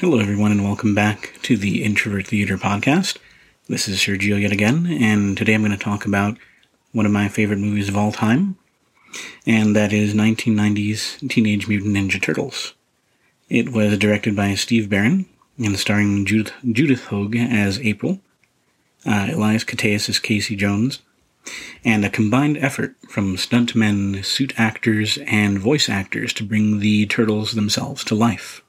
Hello, everyone, and welcome back to the Introvert Theater podcast. This is Sergio yet again, and today I'm going to talk about one of my favorite movies of all time, and that is 1990's Teenage Mutant Ninja Turtles. It was directed by Steve Barron and starring Judith, Judith Hoag as April, uh, Elias Koteas as Casey Jones, and a combined effort from stuntmen, suit actors, and voice actors to bring the turtles themselves to life.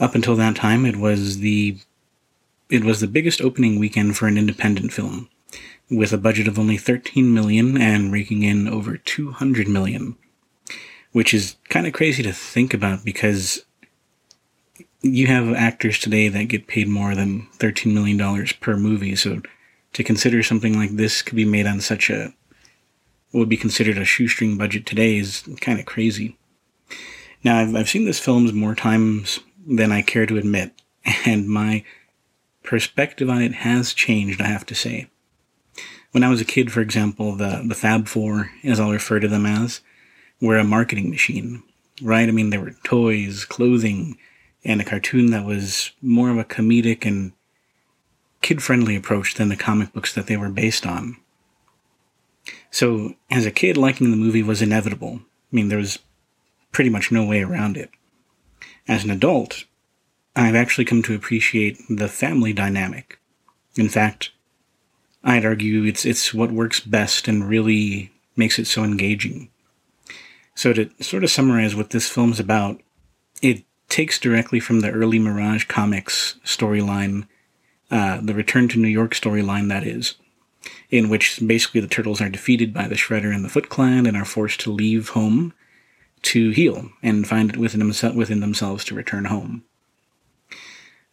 Up until that time, it was the it was the biggest opening weekend for an independent film, with a budget of only 13 million and raking in over 200 million, which is kind of crazy to think about because you have actors today that get paid more than 13 million dollars per movie, so to consider something like this could be made on such a what would be considered a shoestring budget today is kind of crazy. Now, I've, I've seen this film more times than I care to admit, and my perspective on it has changed, I have to say. When I was a kid, for example, the, the Fab Four, as I'll refer to them as, were a marketing machine, right? I mean, there were toys, clothing, and a cartoon that was more of a comedic and kid friendly approach than the comic books that they were based on. So, as a kid, liking the movie was inevitable. I mean, there was pretty much no way around it as an adult, I've actually come to appreciate the family dynamic. In fact, I'd argue it's it's what works best and really makes it so engaging. So to sort of summarize what this film's about, it takes directly from the early Mirage Comics storyline, uh, the Return to New York storyline, that is, in which basically the turtles are defeated by the Shredder and the Foot Clan and are forced to leave home to heal and find it within, themse- within themselves to return home.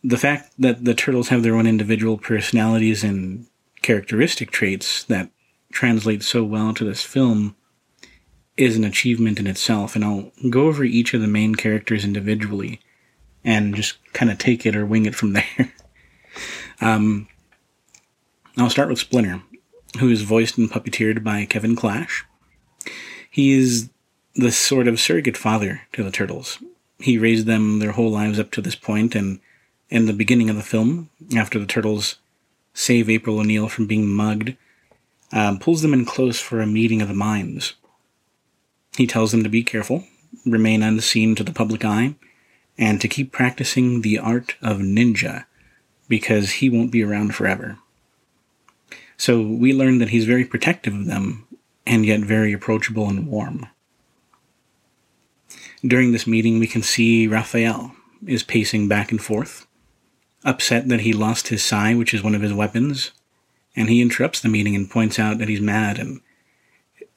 The fact that the turtles have their own individual personalities and characteristic traits that translate so well to this film is an achievement in itself, and I'll go over each of the main characters individually and just kind of take it or wing it from there. um, I'll start with Splinter, who is voiced and puppeteered by Kevin Clash. He is the sort of surrogate father to the turtles. He raised them their whole lives up to this point, and in the beginning of the film, after the turtles save April O'Neil from being mugged, um, pulls them in close for a meeting of the minds. He tells them to be careful, remain unseen to the public eye, and to keep practicing the art of ninja, because he won't be around forever. So we learn that he's very protective of them, and yet very approachable and warm. During this meeting, we can see Raphael is pacing back and forth, upset that he lost his sai, which is one of his weapons, and he interrupts the meeting and points out that he's mad and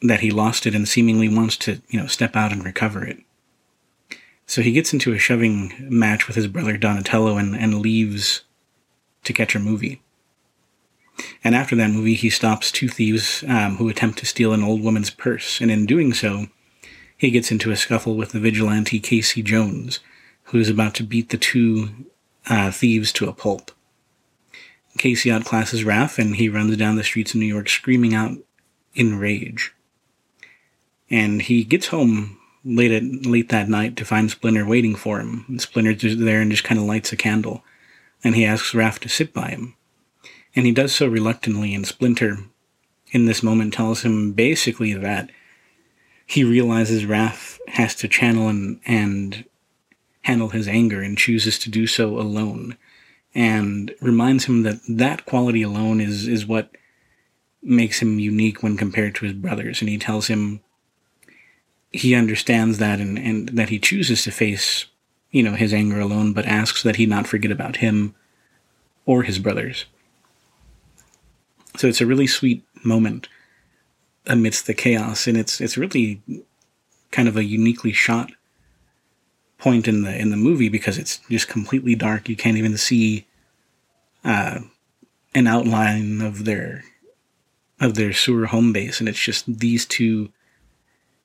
that he lost it and seemingly wants to, you know, step out and recover it. So he gets into a shoving match with his brother Donatello and, and leaves to catch a movie. And after that movie, he stops two thieves um, who attempt to steal an old woman's purse, and in doing so, he gets into a scuffle with the vigilante Casey Jones, who is about to beat the two uh, thieves to a pulp. Casey outclasses Raph, and he runs down the streets of New York screaming out in rage. And he gets home late at late that night to find Splinter waiting for him. And Splinter's just there and just kind of lights a candle, and he asks Raph to sit by him. And he does so reluctantly, and Splinter, in this moment, tells him basically that he realizes Raph has to channel and, and handle his anger and chooses to do so alone and reminds him that that quality alone is, is what makes him unique when compared to his brothers. And he tells him he understands that and, and that he chooses to face, you know, his anger alone, but asks that he not forget about him or his brothers. So it's a really sweet moment amidst the chaos, and it's it's really kind of a uniquely shot point in the in the movie because it's just completely dark. You can't even see uh, an outline of their of their sewer home base, and it's just these two,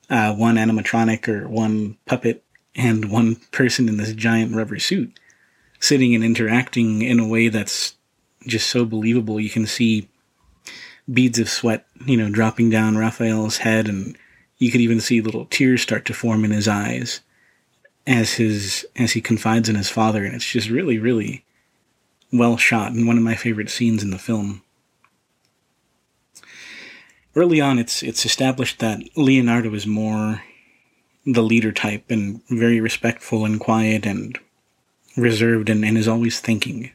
uh, one animatronic or one puppet and one person in this giant rubber suit, sitting and interacting in a way that's just so believable. You can see beads of sweat, you know, dropping down Raphael's head, and you could even see little tears start to form in his eyes as his as he confides in his father, and it's just really, really well shot and one of my favorite scenes in the film. Early on, it's it's established that Leonardo is more the leader type and very respectful and quiet and reserved and, and is always thinking.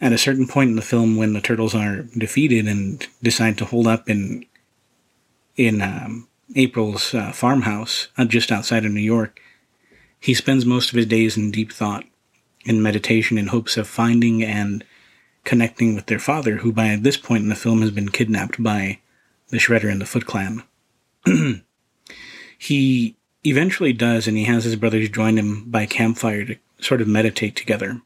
At a certain point in the film, when the turtles are defeated and decide to hold up in in um, April's uh, farmhouse uh, just outside of New York, he spends most of his days in deep thought and meditation in hopes of finding and connecting with their father, who by this point in the film has been kidnapped by the Shredder and the Foot Clan. he eventually does, and he has his brothers join him by campfire to sort of meditate together.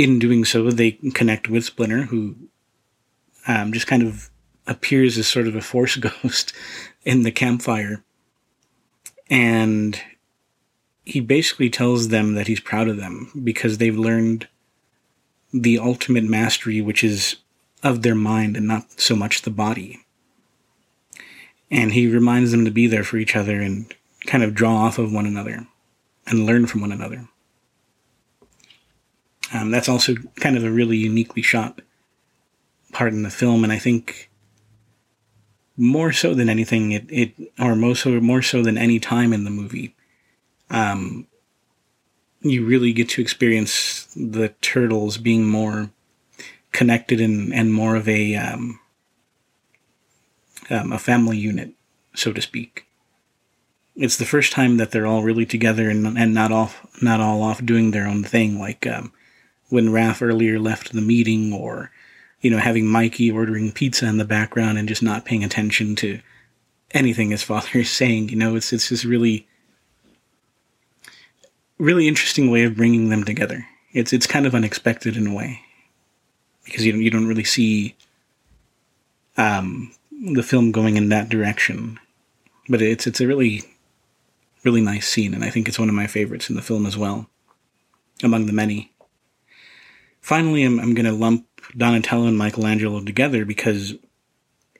In doing so, they connect with Splinter, who um, just kind of appears as sort of a force ghost in the campfire. And he basically tells them that he's proud of them because they've learned the ultimate mastery, which is of their mind and not so much the body. And he reminds them to be there for each other and kind of draw off of one another and learn from one another. Um, that's also kind of a really uniquely shot part in the film, and I think more so than anything, it, it or more so more so than any time in the movie, um, you really get to experience the turtles being more connected and, and more of a um, um, a family unit, so to speak. It's the first time that they're all really together and and not off not all off doing their own thing, like um, when Raph earlier left the meeting, or you know having Mikey ordering pizza in the background and just not paying attention to anything his father is saying. You know, it's it's just really really interesting way of bringing them together. It's it's kind of unexpected in a way because you don't, you don't really see um, the film going in that direction. But it's it's a really really nice scene, and I think it's one of my favorites in the film as well, among the many. Finally, I'm I'm going to lump Donatello and Michelangelo together because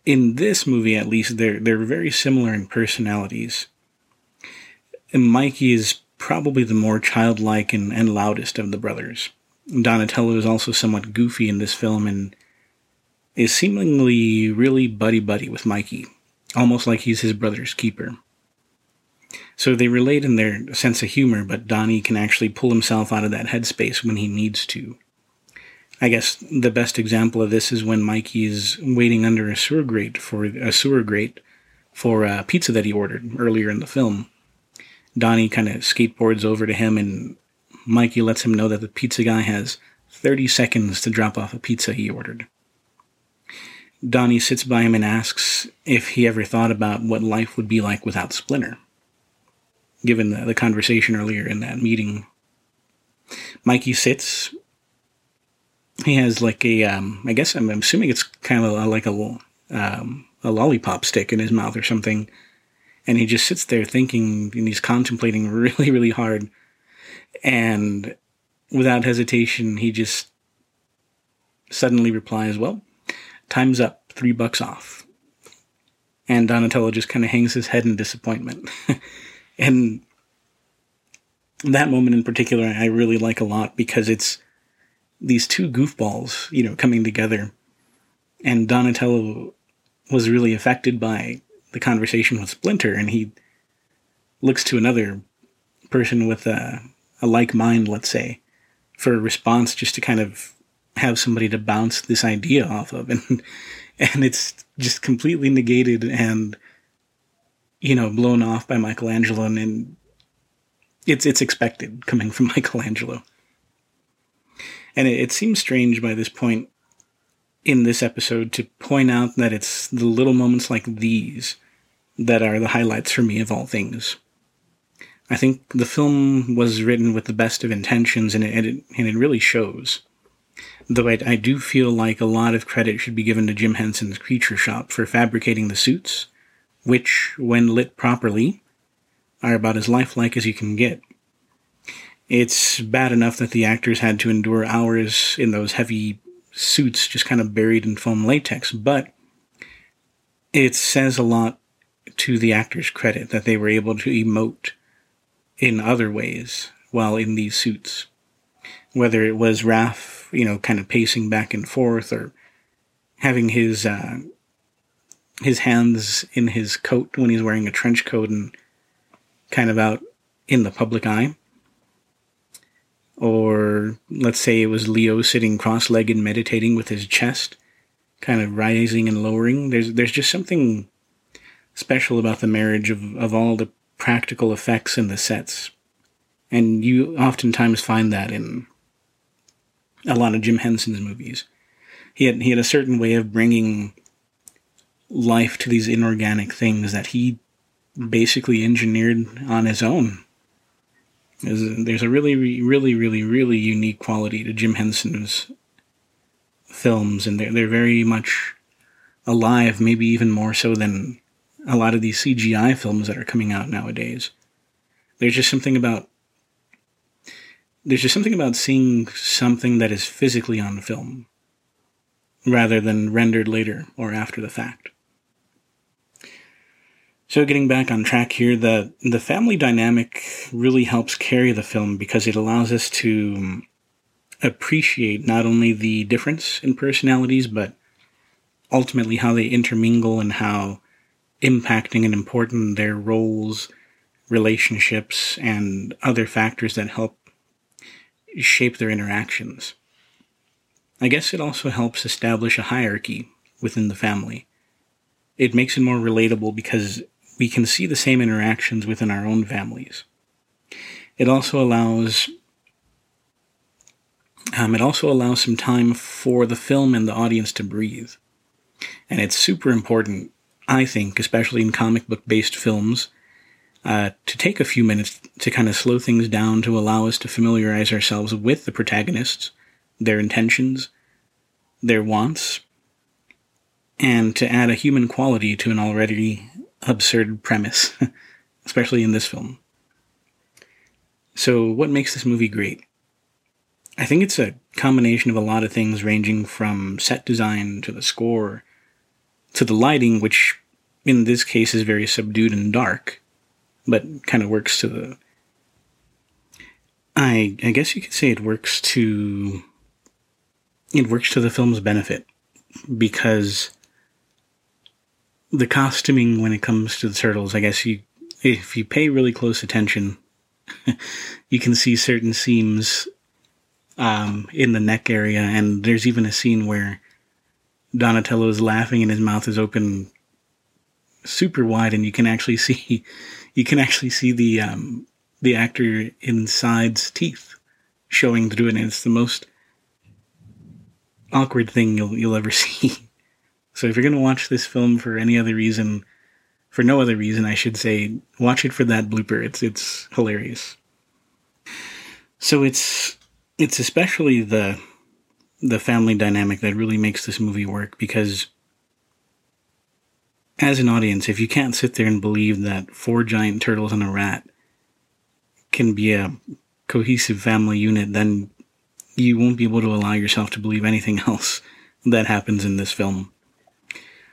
in this movie, at least, they're they're very similar in personalities. And Mikey is probably the more childlike and, and loudest of the brothers. Donatello is also somewhat goofy in this film and is seemingly really buddy buddy with Mikey, almost like he's his brother's keeper. So they relate in their sense of humor, but Donnie can actually pull himself out of that headspace when he needs to. I guess the best example of this is when Mikey is waiting under a sewer grate for a sewer grate for a pizza that he ordered earlier in the film. Donnie kind of skateboards over to him, and Mikey lets him know that the pizza guy has 30 seconds to drop off a pizza he ordered. Donnie sits by him and asks if he ever thought about what life would be like without Splinter, given the, the conversation earlier in that meeting. Mikey sits. He has like a, um, I guess I'm assuming it's kind of like a, um, a lollipop stick in his mouth or something and he just sits there thinking and he's contemplating really, really hard. And without hesitation, he just suddenly replies, Well, time's up, three bucks off. And Donatello just kind of hangs his head in disappointment. and that moment in particular, I really like a lot because it's these two goofballs, you know, coming together. And Donatello was really affected by the conversation with Splinter, and he looks to another person with a, a like mind, let's say, for a response, just to kind of have somebody to bounce this idea off of, and and it's just completely negated and you know blown off by Michelangelo, and, and it's it's expected coming from Michelangelo. And it, it seems strange by this point in this episode to point out that it's the little moments like these that are the highlights for me of all things. I think the film was written with the best of intentions and it, and it, and it really shows. Though I, I do feel like a lot of credit should be given to Jim Henson's Creature Shop for fabricating the suits, which, when lit properly, are about as lifelike as you can get. It's bad enough that the actors had to endure hours in those heavy suits just kind of buried in foam latex, but it says a lot to the actors' credit that they were able to emote in other ways while in these suits. Whether it was Raph, you know, kind of pacing back and forth or having his uh, his hands in his coat when he's wearing a trench coat and kind of out in the public eye. Or let's say it was Leo sitting cross-legged meditating with his chest kind of rising and lowering. There's there's just something special about the marriage of, of all the practical effects and the sets. And you oftentimes find that in a lot of Jim Henson's movies. He had he had a certain way of bringing life to these inorganic things that he basically engineered on his own. There's, there's a really, really, really, really unique quality to Jim Henson's films, and they're, they're very much alive, maybe even more so than a lot of these CGI films that are coming out nowadays. There's just something about there's just something about seeing something that is physically on film rather than rendered later or after the fact. So getting back on track here, the the family dynamic really helps carry the film because it allows us to um, appreciate not only the difference in personalities, but ultimately how they intermingle and how impacting and important their roles, relationships, and other factors that help shape their interactions. I guess it also helps establish a hierarchy within the family. It makes it more relatable because we can see the same interactions within our own families. It also allows um, it also allows some time for the film and the audience to breathe. And it's super important, I think, especially in comic book based films, uh, to take a few minutes to kind of slow things down to allow us to familiarize ourselves with the protagonists, their intentions, their wants, and to add a human quality to an already absurd premise, especially in this film. So, what makes this movie great? I think it's a combination of a lot of things, ranging from set design to the score to the lighting, which in this case is very subdued and dark, but kind of works to the. I I guess you could say it works to. It works to the film's benefit because the costuming when it comes to the turtles, I guess you if you pay really close attention, you can see certain seams um, in the neck area, and there's even a scene where Donatello is laughing and his mouth is open super wide, and you can actually see you can actually see the um, the actor inside's teeth showing through it, and it's the most awkward thing you'll you'll ever see. So if you're gonna watch this film for any other reason, for no other reason, I should say, watch it for that blooper. It's it's hilarious. So it's it's especially the the family dynamic that really makes this movie work because as an audience, if you can't sit there and believe that four giant turtles and a rat can be a cohesive family unit, then you won't be able to allow yourself to believe anything else that happens in this film.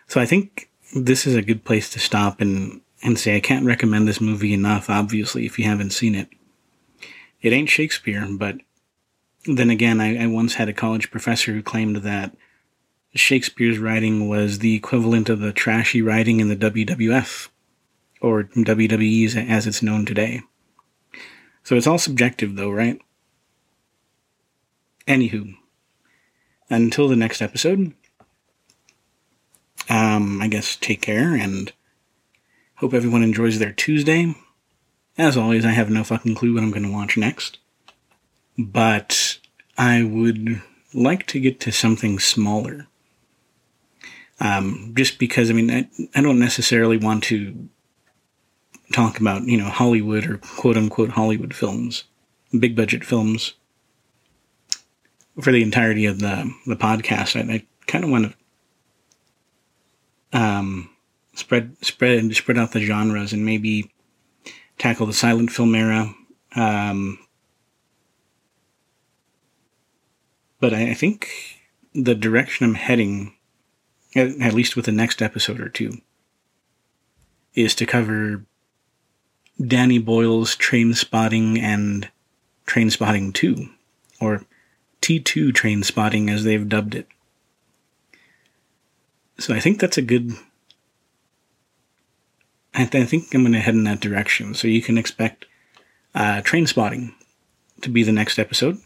So I think this is a good place to stop and, and say I can't recommend this movie enough, obviously, if you haven't seen it. It ain't Shakespeare, but then again, I, I once had a college professor who claimed that Shakespeare's writing was the equivalent of the trashy writing in the WWF, or WWE as it's known today. So it's all subjective, though, right? Anywho, until the next episode, um, I guess take care and hope everyone enjoys their Tuesday. As always, I have no fucking clue what I'm going to watch next. But I would like to get to something smaller. Um, just because, I mean, I, I don't necessarily want to talk about, you know, Hollywood or quote unquote Hollywood films, big budget films for the entirety of the, the podcast. I, I kind of want to um, spread spread spread out the genres and maybe tackle the silent film era, um, But I, I think the direction I'm heading, at, at least with the next episode or two, is to cover Danny Boyle's Trainspotting and Trainspotting 2, or T2 Trainspotting as they've dubbed it. So I think that's a good. I, th- I think I'm going to head in that direction. So you can expect uh, Trainspotting to be the next episode.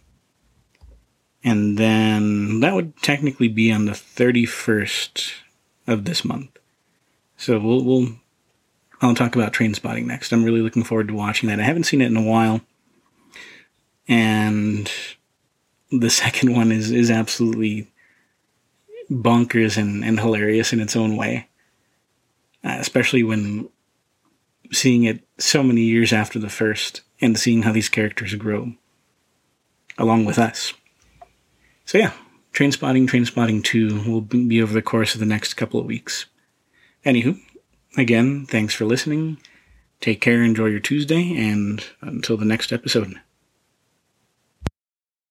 And then that would technically be on the 31st of this month. So we'll, we'll I'll talk about Trainspotting next. I'm really looking forward to watching that. I haven't seen it in a while. And the second one is, is absolutely bonkers and, and hilarious in its own way. Uh, especially when seeing it so many years after the first and seeing how these characters grow along with us. So yeah, Trainspotting, Train Spotting 2 will be over the course of the next couple of weeks. Anywho, again, thanks for listening. Take care, enjoy your Tuesday, and until the next episode.